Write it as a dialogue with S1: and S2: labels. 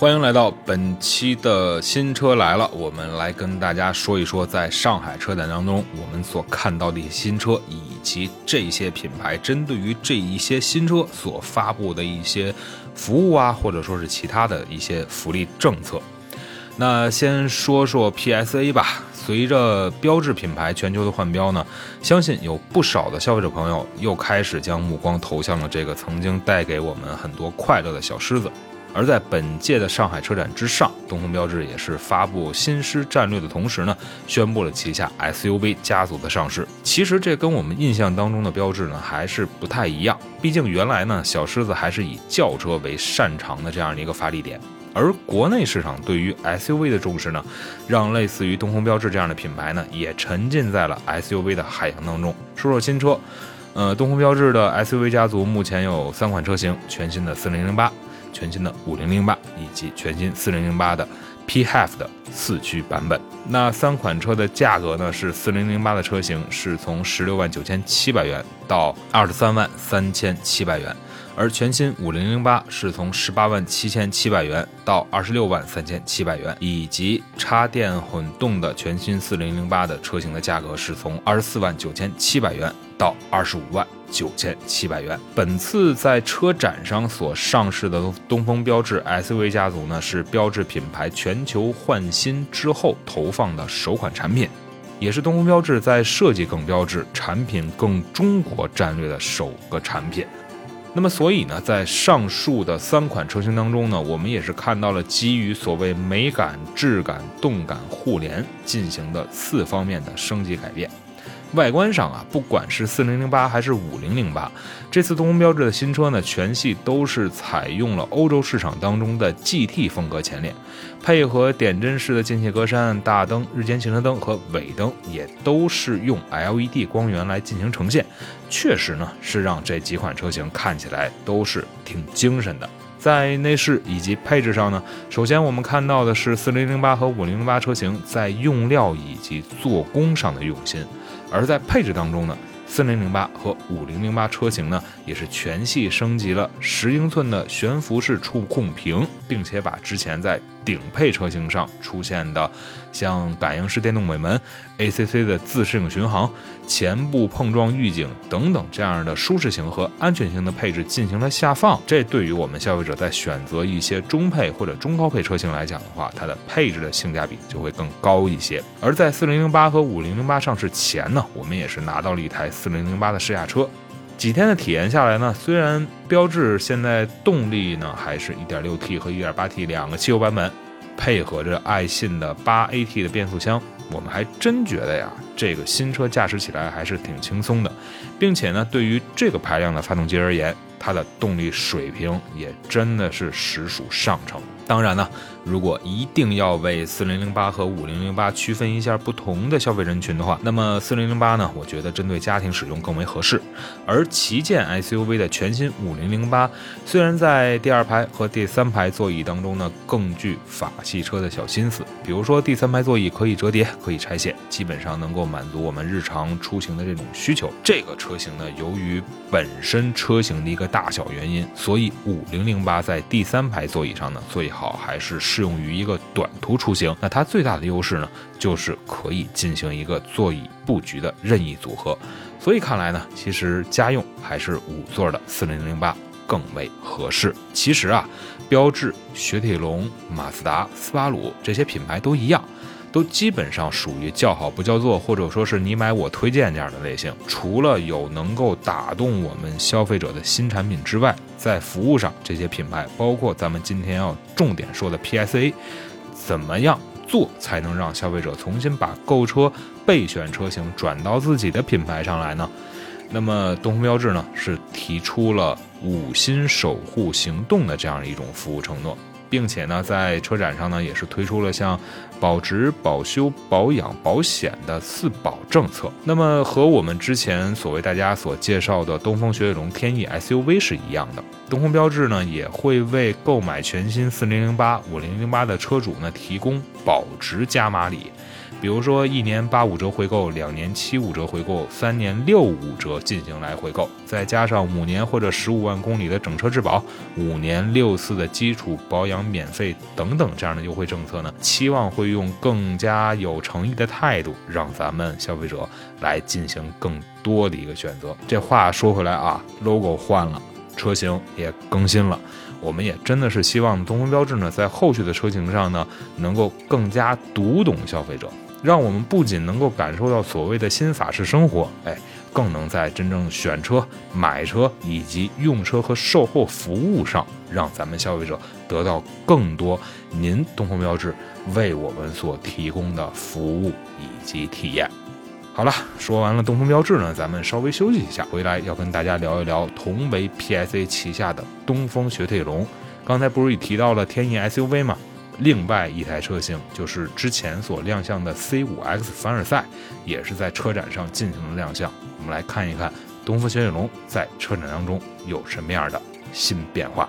S1: 欢迎来到本期的新车来了，我们来跟大家说一说，在上海车展当中，我们所看到的一些新车，以及这些品牌针对于这一些新车所发布的一些服务啊，或者说是其他的一些福利政策。那先说说 PSA 吧，随着标志品牌全球的换标呢，相信有不少的消费者朋友又开始将目光投向了这个曾经带给我们很多快乐的小狮子。而在本届的上海车展之上，东风标致也是发布新狮战略的同时呢，宣布了旗下 SUV 家族的上市。其实这跟我们印象当中的标致呢还是不太一样，毕竟原来呢小狮子还是以轿车为擅长的这样的一个发力点，而国内市场对于 SUV 的重视呢，让类似于东风标致这样的品牌呢也沉浸在了 SUV 的海洋当中。说说新车，呃，东风标致的 SUV 家族目前有三款车型，全新的四零零八。全新的五零零八以及全新四零零八的 PHEV 的四驱版本，那三款车的价格呢？是四零零八的车型是从十六万九千七百元到二十三万三千七百元，而全新五零零八是从十八万七千七百元到二十六万三千七百元，以及插电混动的全新四零零八的车型的价格是从二十四万九千七百元到二十五万。九千七百元。本次在车展上所上市的东风标致 SUV 家族呢，是标致品牌全球换新之后投放的首款产品，也是东风标致在设计更标致、产品更中国战略的首个产品。那么，所以呢，在上述的三款车型当中呢，我们也是看到了基于所谓美感、质感、动感互联进行的四方面的升级改变。外观上啊，不管是四零零八还是五零零八，这次东风标致的新车呢，全系都是采用了欧洲市场当中的 GT 风格前脸，配合点阵式的进气格栅、大灯、日间行车灯和尾灯，也都是用 LED 光源来进行呈现，确实呢是让这几款车型看起来都是挺精神的。在内饰以及配置上呢，首先我们看到的是四零零八和五零零八车型在用料以及做工上的用心。而在配置当中呢，四零零八和五零零八车型呢，也是全系升级了十英寸的悬浮式触控屏，并且把之前在顶配车型上出现的，像感应式电动尾门、ACC 的自适应巡航、前部碰撞预警等等这样的舒适性和安全性的配置进行了下放。这对于我们消费者在选择一些中配或者中高配车型来讲的话，它的配置的性价比就会更高一些。而在四零零八和五零零八上市前呢，我们也是拿到了一台四零零八的试驾车。几天的体验下来呢，虽然标致现在动力呢还是一点六 T 和一点八 T 两个汽油版本，配合着爱信的八 AT 的变速箱，我们还真觉得呀，这个新车驾驶起来还是挺轻松的，并且呢，对于这个排量的发动机而言，它的动力水平也真的是实属上乘。当然呢，如果一定要为四零零八和五零零八区分一下不同的消费人群的话，那么四零零八呢，我觉得针对家庭使用更为合适。而旗舰 SUV 的全新五零零八，虽然在第二排和第三排座椅当中呢，更具法系车的小心思，比如说第三排座椅可以折叠、可以拆卸，基本上能够满足我们日常出行的这种需求。这个车型呢，由于本身车型的一个大小原因，所以五零零八在第三排座椅上呢，最好还是适用于一个短途出行。那它最大的优势呢，就是可以进行一个座椅布局的任意组合。所以看来呢，其实家用还是五座的四零零八更为合适。其实啊，标致、雪铁龙、马自达、斯巴鲁这些品牌都一样。都基本上属于叫好不叫座，或者说是你买我推荐这样的类型。除了有能够打动我们消费者的新产品之外，在服务上，这些品牌包括咱们今天要重点说的 PSA，怎么样做才能让消费者重新把购车备选车型转到自己的品牌上来呢？那么东风标致呢是提出了五星守护行动的这样一种服务承诺。并且呢，在车展上呢，也是推出了像保值、保修、保养、保险的四保政策。那么和我们之前所为大家所介绍的东风雪铁龙天翼 SUV 是一样的，东风标致呢也会为购买全新4008、5008的车主呢提供保值加码礼。比如说，一年八五折回购，两年七五折回购，三年六五折进行来回购，再加上五年或者十五万公里的整车质保，五年六次的基础保养免费等等这样的优惠政策呢，期望会用更加有诚意的态度，让咱们消费者来进行更多的一个选择。这话说回来啊，logo 换了，车型也更新了。我们也真的是希望东风标致呢，在后续的车型上呢，能够更加读懂消费者。让我们不仅能够感受到所谓的新法式生活，哎，更能在真正选车、买车以及用车和售后服务上，让咱们消费者得到更多您东风标致为我们所提供的服务以及体验。好了，说完了东风标致呢，咱们稍微休息一下，回来要跟大家聊一聊同为 PSA 旗下的东风雪铁龙。刚才不是也提到了天翼 SUV 吗？另外一台车型就是之前所亮相的 C5X 凡尔赛，也是在车展上进行了亮相。我们来看一看东风雪铁龙在车展当中有什么样的新变化。